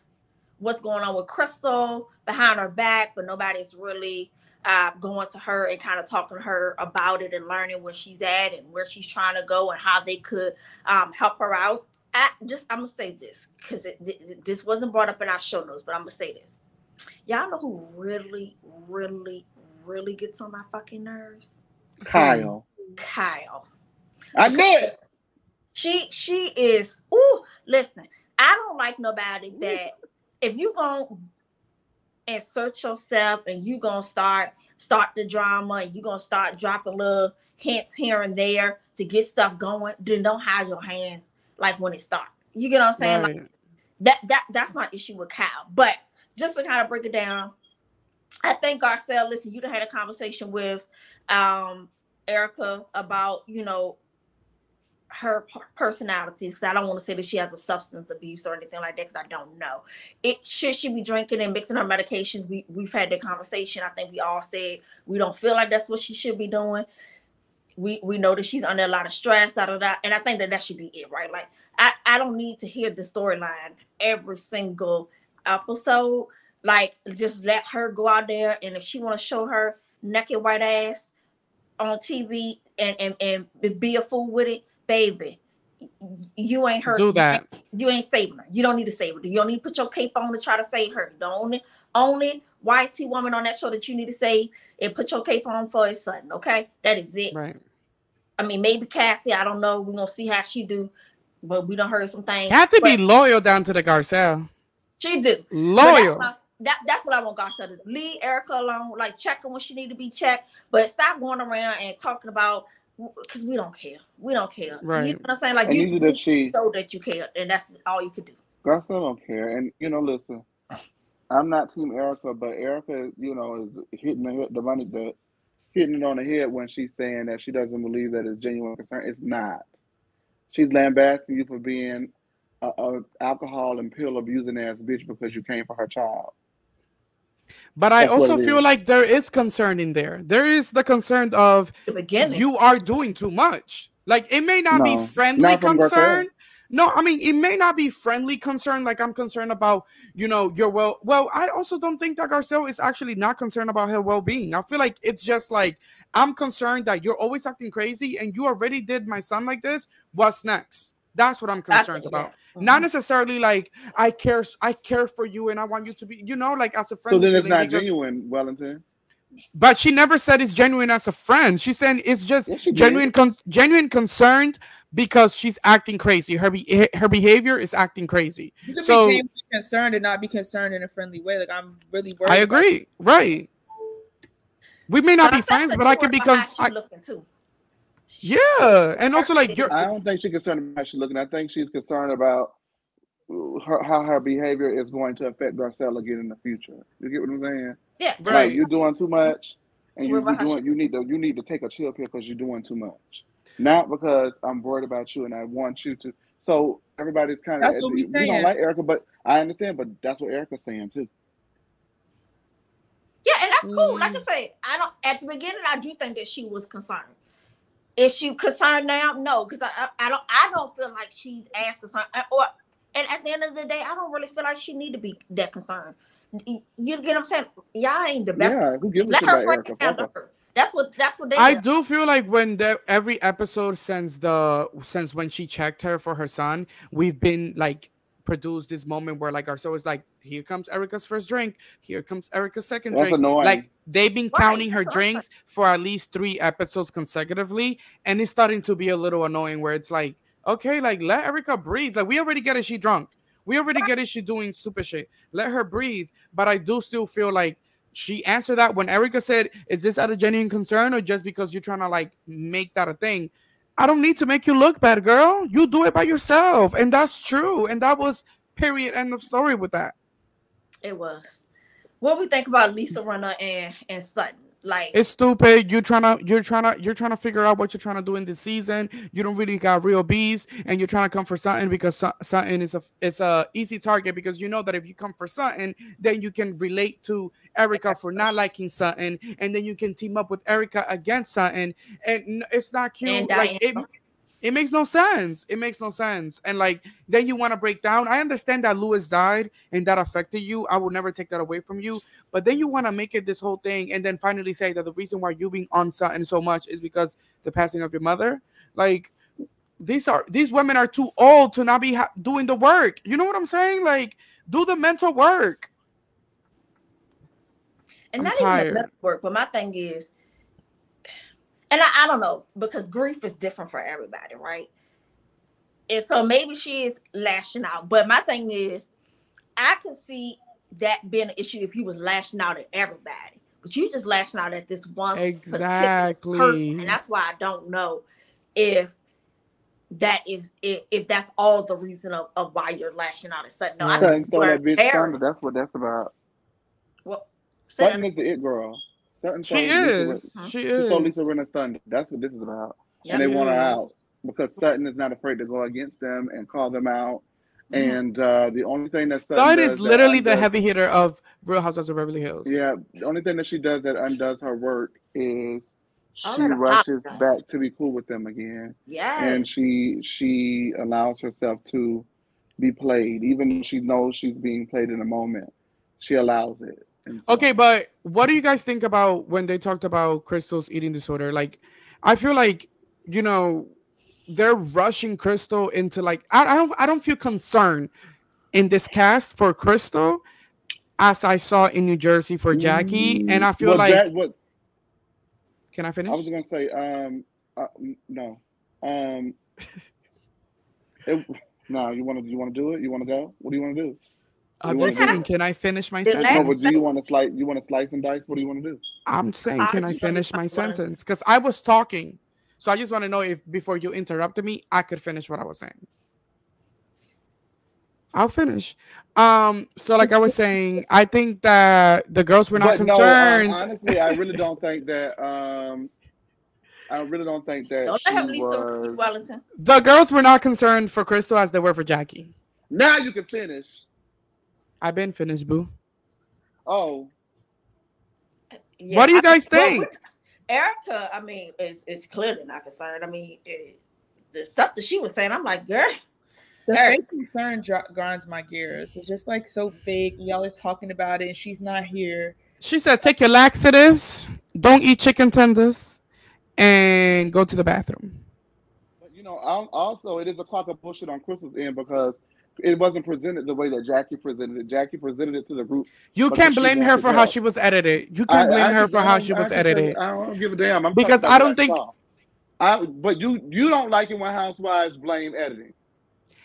what's going on with Crystal behind her back, but nobody's really uh, going to her and kind of talking to her about it and learning where she's at and where she's trying to go and how they could um, help her out. I just I'm gonna say this because this, this wasn't brought up in our show notes, but I'm gonna say this. Y'all know who really, really, really gets on my fucking nerves? Kyle. Kyle. I knew it. She she is. Ooh, listen. I don't like nobody that if you gonna insert yourself and you gonna start start the drama and you gonna start dropping little hints here and there to get stuff going, then don't hide your hands like when it starts. You get what I'm saying? Like that that that's my issue with Kyle. But just to kind of break it down, I think Garcelle, listen, you done had a conversation with um Erika about, you know, her p- personalities. 'cause I don't want to say that she has a substance abuse or anything like that because I don't know. It should she be drinking and mixing her medications? We we've had the conversation. I think we all said we don't feel like that's what she should be doing. We we know that she's under a lot of stress, da da da, and I think that that should be it, right? Like I I don't need to hear the storyline every single episode. Like just let her go out there, and if she want to show her naked white ass on TV and and and be a fool with it, baby, you ain't her. Do that. You ain't saving her. You don't need to save her. You don't need to put your cape on to try to save her. The only only white T woman on that show that you need to save and put your cape on for his son. Okay, that is it. Right. I mean, maybe Kathy. I don't know. We're gonna see how she do, but we don't heard some things. Kathy be but loyal down to the Garcelle. she do. Loyal. That's, that, that's what I want Garcelle to do. Leave Erika alone. Like check her when she need to be checked, but stop going around and talking about because we don't care. We don't care. Right. You know what I'm saying? Like And you usually that she show that you care, and that's all you could do. Garcelle don't care. And you know, listen, I'm not Team Erika, but Erika, you know, is hitting the hit the money the hitting it on the head when she's saying that she doesn't believe that it's genuine concern. It's not. She's lambasting you for being a, a alcohol and pill abusing ass bitch because you came for her child. But I That's what also feel is. like there is concern in there. There is the concern of The beginning. you are doing too much. Like it may not be friendly not concern. No, I mean it may not be friendly concern. Like I'm concerned about, you know, your well. Well, I also don't think that Garcelle is actually not concerned about her well-being. I feel like it's just like I'm concerned that you're always acting crazy, and you already did my son like this. What's next? That's what I'm concerned think about. That. Not mm-hmm. necessarily like I care. I care for you, and I want you to be. You know, like as a friend. So friend. then it's not genuine, Wellington. But she never said it's genuine as a friend. She's saying it's just Yes, genuine, con- genuine concerned because she's acting crazy. Her be- her behavior is acting crazy. You can So- be concerned and not be concerned in a friendly way. Like I'm really worried. I about agree. Right. We may not But be friends, but I can were be. behind Con- I- looking too. Yeah, and also like you're. I don't think she's concerned about how she's looking. I think she's concerned about her, how her behavior is going to affect Garcelle again in the future. You get what I'm saying? Yeah. Right. Like you're doing too much, and you, you're how doing. You need to. You need to take a chill pill because you're doing too much. Not because I'm worried about you and I want you to. So everybody's kind of. That's what we We don't like Erika, but I understand. But that's what Erika's saying too. Yeah, and that's cool. Like I Mm. say, I don't. At the beginning, I do think that she was concerned. Is she concerned now? No, because I, I, I don't. I don't feel like she's as concerned. uh, Or, and at the end of the day, I don't really feel like she need to be that concerned. You you get what I'm saying? Y'all ain't the best. Yeah, who gives Let her friends handle Fuck her. her. That's what. That's what they. I do. do feel like when the every episode since the since when she checked her for her son, we've been like produced this moment where like Garcelle is like, here comes Erika's first drink, here comes Erika's second That's drink. annoying. Like they've been Right, counting her that's what I'm drinks for at least three episodes consecutively, and it's starting to be a little annoying where it's like, Okay, like let Erika breathe. Like we already get it. She drunk. We already get it. She doing stupid shit. Let her breathe. But I do still feel like she answered that when Erika said, "Is this out of genuine concern or just because you're trying to like make that a thing?" I don't need to make you look bad, girl. You do it by yourself, and that's true. And that was period. End of story with that. It was. What we think about Lisa Rinna and and Sutton? Like it's stupid. You're trying to you're trying to you're trying to figure out what you're trying to do in this season. You don't really got real beefs, and you're trying to come for something because something is a it's a easy target because you know that if you come for something, then you can relate to Erika for not liking something, and then you can team up with Erika against Sutton, and it's not cute. Like it, it makes no sense. It makes no sense. And like then you want to break down. I understand that Lois died and that affected you. I will never take that away from you. But then you want to make it this whole thing and then finally say that the reason why you being on Sutton so much is because the passing of your mother. Like these are these women are too old to not be ha- doing the work. You know what I'm saying? Like do the mental work. And I'm not tired. even the mental work, but my thing is and I, I don't know because grief is different for everybody, right? And so maybe she is lashing out. But my thing is, I can see that being an issue if he was lashing out at everybody. But you just lashing out at this one exactly person. And that's why I don't know if that is if, if that's all the reason of, of why you're lashing out at Sutton. No, I think that's what that's about. Well, Sutton is the it girl. Sutton she is. Lisa, she is. Lisa Rinna Thunder. That's what this is about. And they want her out because Sutton is not afraid to go against them and call them out. Mm-hmm. And uh, the only thing that Sutton, Sutton is literally the heavy hitter of Real Housewives of Beverly Hills. Yeah, the only thing that she does that undoes her work is she rushes back to be cool with them again. Yeah, and she she allows herself to be played, even though she knows she's being played in a moment. She allows it. Okay, but what do you guys think about when they talked about Crystal's eating disorder? Like, I feel like you know they're rushing Crystal into like I, I don't I don't feel concerned in this cast for Crystal as I saw in New Jersey for Jackie, and I feel well, like that, what, can I finish? I was gonna say um uh, no um it, no you want to you want to do it you want to go what do you want to do I'm just saying, can I finish my sentence? No, do you want to slice? You want to slice and dice? What do you want to do? I'm saying, can I finish my sentence? Because I was talking, so I just want to know if before you interrupted me, I could finish what I was saying. I'll finish. Um, so like I was saying, I think that the girls were not but concerned. No, honestly, I really don't think that. Um, I really don't think that. Don't she was... Wellington. The girls were not concerned for Crystal as they were for Jackie. Now you can finish. I've been finished, boo. Oh. Yeah, what do you guys I, think? Well, Erika, I mean, is is clearly not concerned. I mean, it, the stuff that she was saying, I'm like, girl. The fake concern grinds my gears. It's just like so fake. Y'all are talking about it, and she's not here. She said, "Take your laxatives. Don't eat chicken tenders, and go to the bathroom." But you know, also it is a clock of bullshit on Crystal's end because it wasn't presented the way that Jackie presented it. Jackie presented it to the group. You can't blame her for how she was edited. You can't blame I, I her for how she was edited. I don't give a damn. I'm because I don't think. I, but you you don't like it when housewives blame editing.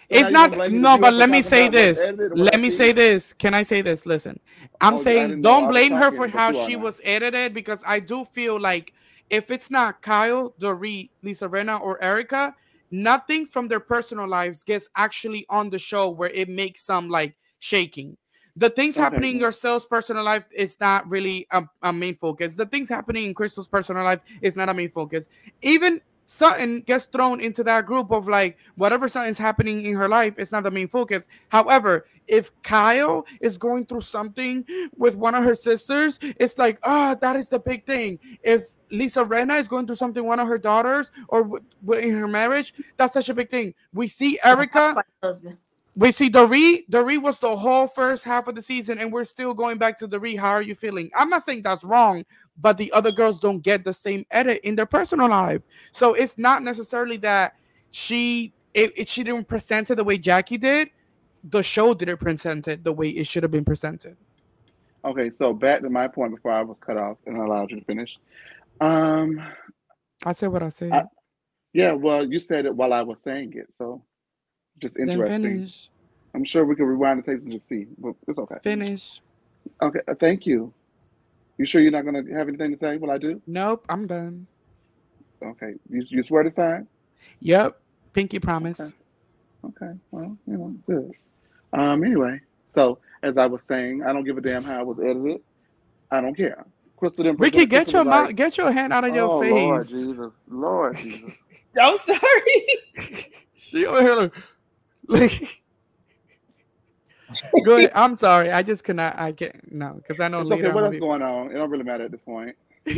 it's not no, but let me say this. Let me say this. Can I say this? Listen, I'm oh, saying don't blame her for how she was edited because I do feel like if it's not Kyle, Dorit, Lisa Rinna, or Erika, nothing from their personal lives gets actually on the show where it makes some like shaking. The things okay. happening in Garcelle's personal life is not really a, a, main focus. The things happening in Crystal's personal life is not a main focus. Even Sutton gets thrown into that group of like whatever something's happening in her life it's not the main focus. However, if Kyle is going through something with one of her sisters, it's like, ah, oh, that is the big thing. If Lisa Rinna is going through something one of her daughters or in her marriage, that's such a big thing. We see Erika. We see Dorit. Dorit was the whole first half of the season, and we're still going back to Dorit. How are you feeling? I'm not saying that's wrong, but the other girls don't get the same edit in their personal life. So it's not necessarily that she it, it she didn't present it the way Jackie did. The show didn't present it the way it should have been presented. Okay, so back to my point before I was cut off and allowed you to finish. Um, I said what I said. I, Yeah, well, you said it while I was saying it, so just Then interesting. finish. I'm sure we can rewind the tapes and just see, but it's okay. Finish. Okay, uh, thank you. You sure you're not gonna have anything to say? Will I do? Nope, I'm done. Okay, you, you swear to time? Yep. Pinky promise. Okay. Okay, well, you know, good. Um, anyway, so as I was saying, I don't give a damn how it was edited. I don't care. Crystal didn't Ricky, get Crystal your mouth, like, get your hand out of your oh, Lord face. Jesus, Lord Jesus. I'm sorry. She over here like, like Go ahead. I'm sorry. I just cannot. I can't. No, because I know It's later. okay. What gonna else be- going on? It don't really matter at this point.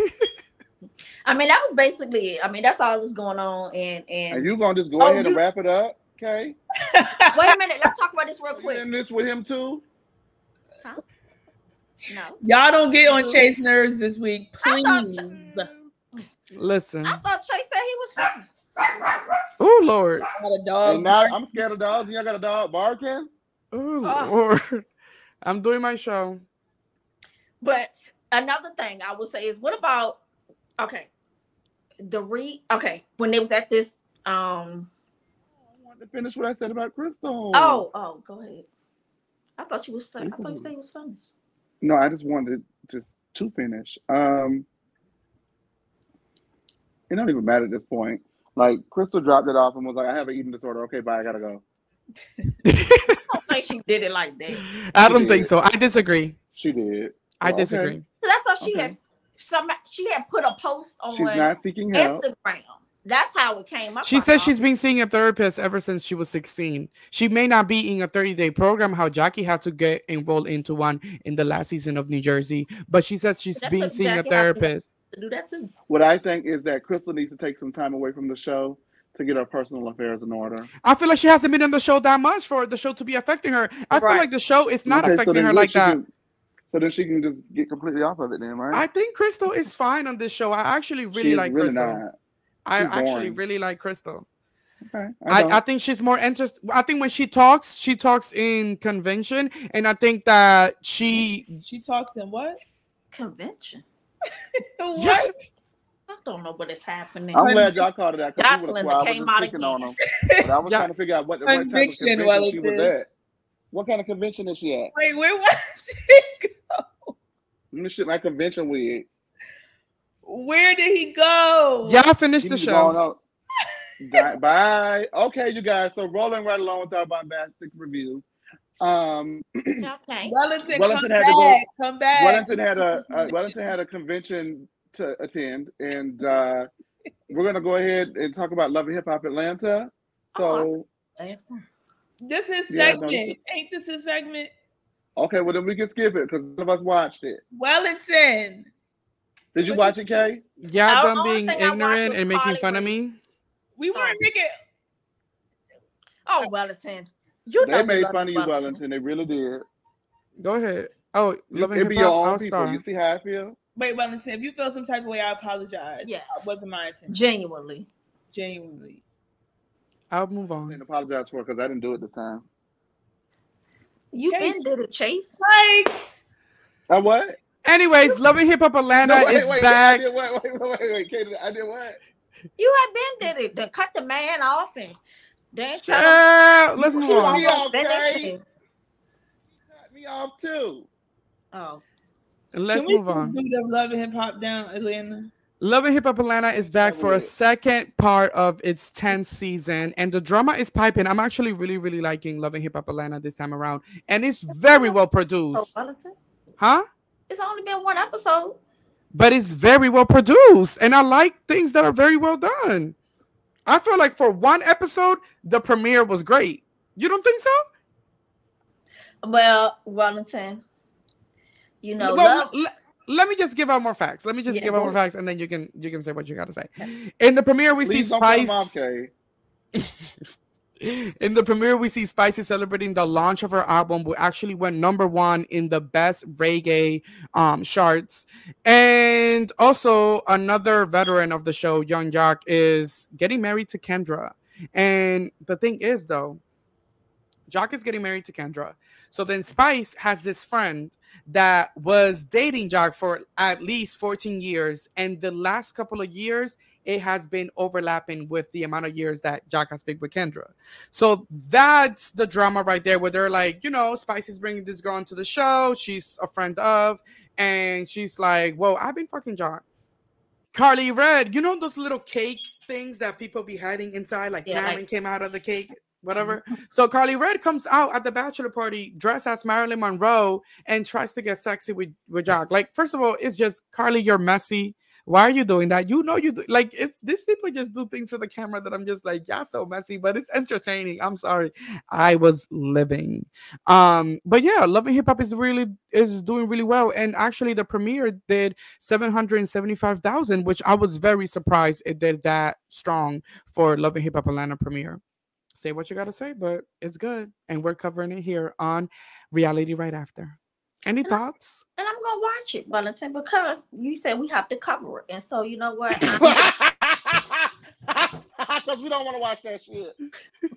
I mean, that was basically. it. I mean, that's all that's going on. And And and you gonna just go Oh, ahead and wrap it up, okay? wait a minute. Let's talk about this real quick. in this with him too? No, Y'all don't get on Chase nerves this week, I thought- please. Mm. Listen. I thought Chase said he was fine. Oh Lord. I Got a dog. and now I'm scared of dogs. and Y'all got a dog barking? Oh Ah. Lord. I'm doing my show. But another thing I would say is, what about okay, the re okay when they was at this um I want to finish what I said about Crystal. oh oh go ahead. I thought you was I thought you said he was finished. No, I just wanted just to finish. Um, it don't even matter at this point. Like Crystal dropped it off and was like, "I have an eating disorder. Okay, bye. I gotta go." I don't think she did it like that. I don't think so. I disagree. She did. I Well, okay. disagree. 'Cause I thought she Okay. had some she had put a post on She's not seeking help. Instagram. That's how it came up. She says thought. she's been seeing a therapist ever since she was 16. She may not be in a 30 day program, how Jackie had to get enrolled into one in the last season of New Jersey, but she says she's That's been what seeing a Jackie has therapist. To do that too. What I think is that Crystal needs to take some time away from the show to get her personal affairs in order. I feel like she hasn't been on the show that much for the show to be affecting her. I feel like the show is not Okay, affecting then her like that. can- so then she can just get completely off of it, then, right? I think Crystal is fine on this show. I actually She really is like really Crystal. not. I She's actually really like Crystal. Okay, I, don't. I think she's more interested. I think when she talks, she talks in convention, and I think that she. She talks in what? Convention. What? I don't know what is happening. I'm glad y'all called it that Jocelyn I was came just out picking on again. him. But I was trying to figure out what, what type of Conviction, convention she was Wellington. at. What kind of convention is she at? Wait, where was it? Let me shit my convention wig. Where did he go? Y'all finished the need to go on show. out. Bye- Bye. Okay, you guys. So rolling right along with our bombastic review. Um, Okay. Wellington, Wellington come had to go- Come back. Wellington had a, a Wellington had a convention to attend, and uh, we're gonna go ahead and talk about Love and Hip Hop Atlanta. So That's fine. This is Yeah, no, segment. this Ain't this a segment? okay, well then we can skip it because none of us watched it. Wellington. Did you watch it, Kay? Y'all The done being thing I watched ignorant and making fun of me. We weren't making. Oh, Wellington. You They we made fun of you, Wellington. They really did. Go ahead. Oh, You, Love and it be your own All people. Star. You see how I feel? Wait, Wellington. If you feel some type of way, I apologize. Yes. That wasn't my intention. Genuinely. Genuinely. I'll move I on. didn't apologize for it because I didn't do it this time. You been Chase. did it, Chase. Like, Uh, what? Anyways, Love and Hip Hop Atlanta No, wait, is wait, back. I did, wait, wait, wait, wait, wait, Katie, I did what? You have been did it. Then cut the man off and then tell him Child, let's move on. Me off, finish it. Cut me off too. Oh. Let's can we move on. do the love and hip hop down, Atlanta? Love and Hip Hop Atlanta is back for a second part of its 10th season, and the drama is piping. I'm actually really, really liking Love and Hip Hop Atlanta this time around, and it's very well produced. Huh? It's only been one episode. But it's very well produced, and I like things that are very well done. I feel like for one episode, the premiere was great. You don't think so? Well, Wellington. You know, Well, love, le- let me just give out more facts. Let me just Yeah, give out more facts, and then you can you can say what you got to say. In the premiere, we Please see don't Spice. off, Kay. In the premiere, we see Spicy celebrating the launch of her album, which actually went number one in the best reggae um, charts. And also, another veteran of the show, Young Joc, is getting married to Kendra. And the thing is, though, Joc is getting married to Kendra. So then Spice has this friend that was dating Joc for at least 14 years. And the last couple of years, it has been overlapping with the amount of years that Jack has been with Kendra. So that's the drama right there, where they're like, you know, Spicy's bringing this girl into the show. She's a friend of, and she's like, "Whoa, I've been fucking Jack." Karlie Redd, you know those little cake things that people be hiding inside, like Yeah, Cameron like- came out of the cake, whatever. Mm-hmm. so Karlie Redd comes out at the bachelor party dressed as Marilyn Monroe and tries to get sexy with with Jack. Like, first of all, it's just Karlie, you're messy. Why are you doing that? You know you do, like it's these people just do things for the camera that I'm just like, yeah, so messy, but it's entertaining. I'm sorry. I was living. Um, but yeah, Love and Hip Hop is really is doing really well. And actually the premiere did 775,000, which I was very surprised it did that strong for Love and Hip Hop Atlanta premiere. Say what you gotta say, but it's good. And we're covering it here on reality right after. Any And I- thoughts? And I'm gonna watch it, Valentine, because you said we have to cover it. And so you know what? I- Because we don't want to watch that shit.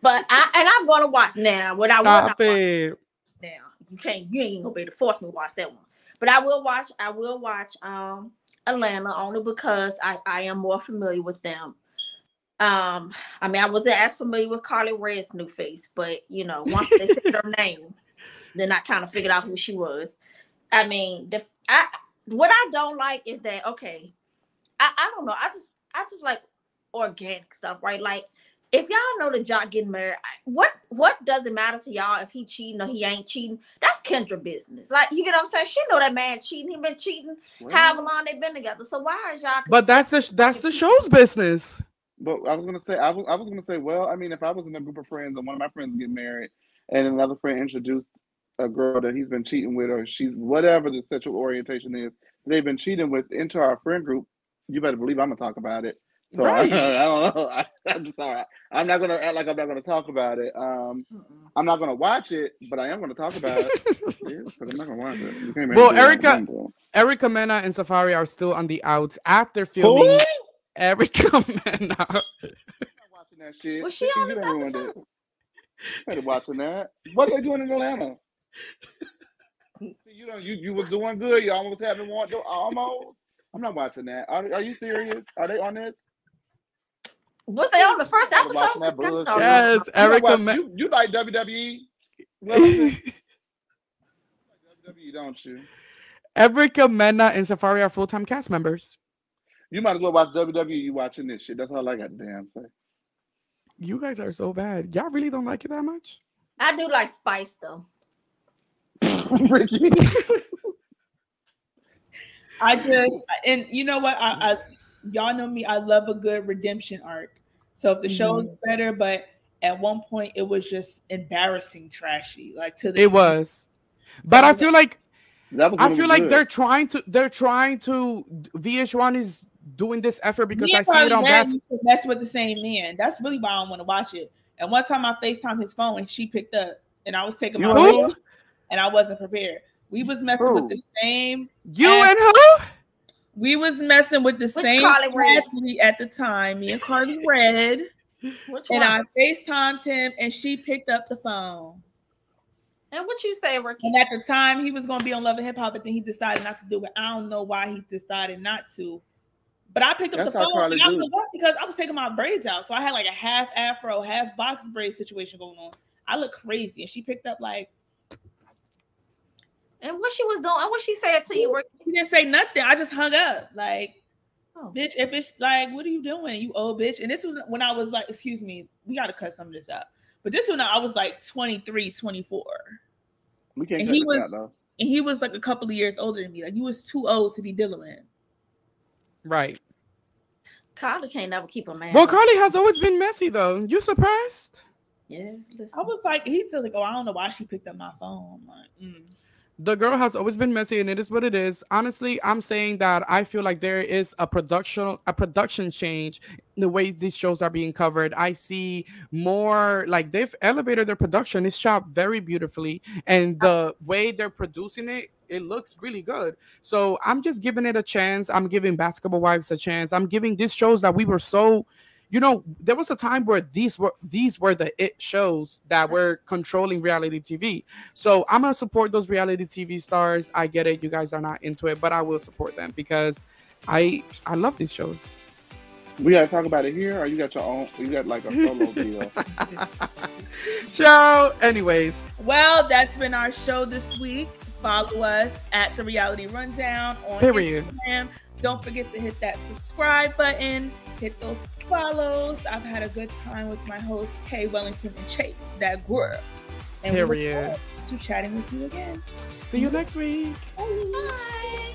but I and I'm gonna watch now. What I will not Stop watch it. now. You can't you ain't gonna be able to force me to watch that one. But I will watch, I will watch um Atlanta only because I, I am more familiar with them. Um, I mean, I wasn't as familiar with Karlie Redd's new face, but you know, once they said her name, then I kind of figured out who she was. I mean, the I what I don't like is that okay, I, I don't know. I just I just like organic stuff, right? Like if y'all know the Joc getting married, what what does it matter to y'all if he cheating or he ain't cheating? That's Kendra business. Like you get what I'm saying? She know that man cheating. He been cheating however long they been together. So why is y'all? But that's the that's the show's business. But I was gonna say, I was, I was gonna say, well, I mean, if I was in a group of friends and one of my friends get married, and another friend introduced a girl that he's been cheating with, or she's whatever the sexual orientation is, they've been cheating with into our friend group, you better believe I'm gonna talk about it. So Right. I, I don't know. I, I'm just all right. I'm not gonna act like I'm not gonna talk about it. Um, Mm-mm. I'm not gonna watch it, but I am gonna talk about it. Yeah, 'cause I'm not gonna watch it. You can't Well, me do. Erica- Erica Mena and Safaree are still on the outs after filming. I'm Erica Mena. not watching that shit. Was she You on this done ruined episode? Better watching that. What are they doing in Atlanta? See, you know, you you was doing good. You almost having one. Almost. I'm not watching that. Are, are you serious? Are they on this? Was they on the first episode? watching that God, bullshit. no. Yes, You, not Erica watch- you, you like WWE? WWE, don't you? Erica Mena and Safaree are full time cast members. You might as well watch WWE. You watching this shit. That's all I got to damn say. You guys are so bad. Y'all really don't like it that much? I do like Spice though. Ricky. I just and you know what I, I y'all know me. I love a good redemption arc. So if the show is Mm-hmm. better, but at one point it was just embarrassing, trashy, like to the It was. But I So- feel like That I feel like good. they're trying to they're trying to VH1 is doing this effort because Me I and see it on Red Bas- mess with the same man. That's really why I don't want to watch it. And one time I FaceTime his phone and she picked up and I was taking You my and break who? and I wasn't prepared. We was messing Who? with the same You And- and who? we was messing with the Which same Karlie Redd? athlete at the time, me and Karlie Redd. Which And one? I FaceTimed him and she picked up the phone. and what you say, Ricky? And at the time, he was going to be on Love and Hip Hop, but then he decided not to do it. I don't know why he decided not to. But I picked up That's the phone and I was like. Because I was taking my braids out. So I had like a half afro, half box braid situation going on. I look crazy. And she picked up like, And what she was doing? And what she said to you, Ricky? she didn't say nothing. I just hung up. Like, Oh. bitch, if it's like, what are you doing? You old bitch. And this was when I was like, excuse me, we got to cut some of this out. But this one, I was like 23, 24. We can't And cut he this was- out, though. And he was like a couple of years older than me. Like, you was too old to be dealing with him. Right. Karlie can't never keep a man. Well. Karlie has always been messy though. You surprised? Yeah. Listen. I was like, he said like, oh, I don't know why she picked up my phone. I'm like, mm. The girl has always been messy, and it is what it is. Honestly, I'm saying that I feel like there is a production a production change in the way these shows are being covered. I see more like they've elevated their production. It's shot very beautifully, and the way they're producing it, it looks really good. So I'm just giving it a chance. I'm giving Basketball Wives a chance. I'm giving these shows that we were so you know, there was a time where these were these were the it shows that were controlling reality TV. So I'm gonna support those reality TV stars. I get it, you guys are not into it, but I will support them because I I love these shows. We gotta talk about it here, or you got your own? You got like a solo deal. Ciao. Anyways, Well, that's been our show this week. Follow us at the Reality Rundown on Period. Instagram. Don't forget to hit that subscribe button. Hit those follows. I've had a good time with my hosts Kay Wellington and Chase. That girl. And we look forward to chatting with you again. see you next week. Bye.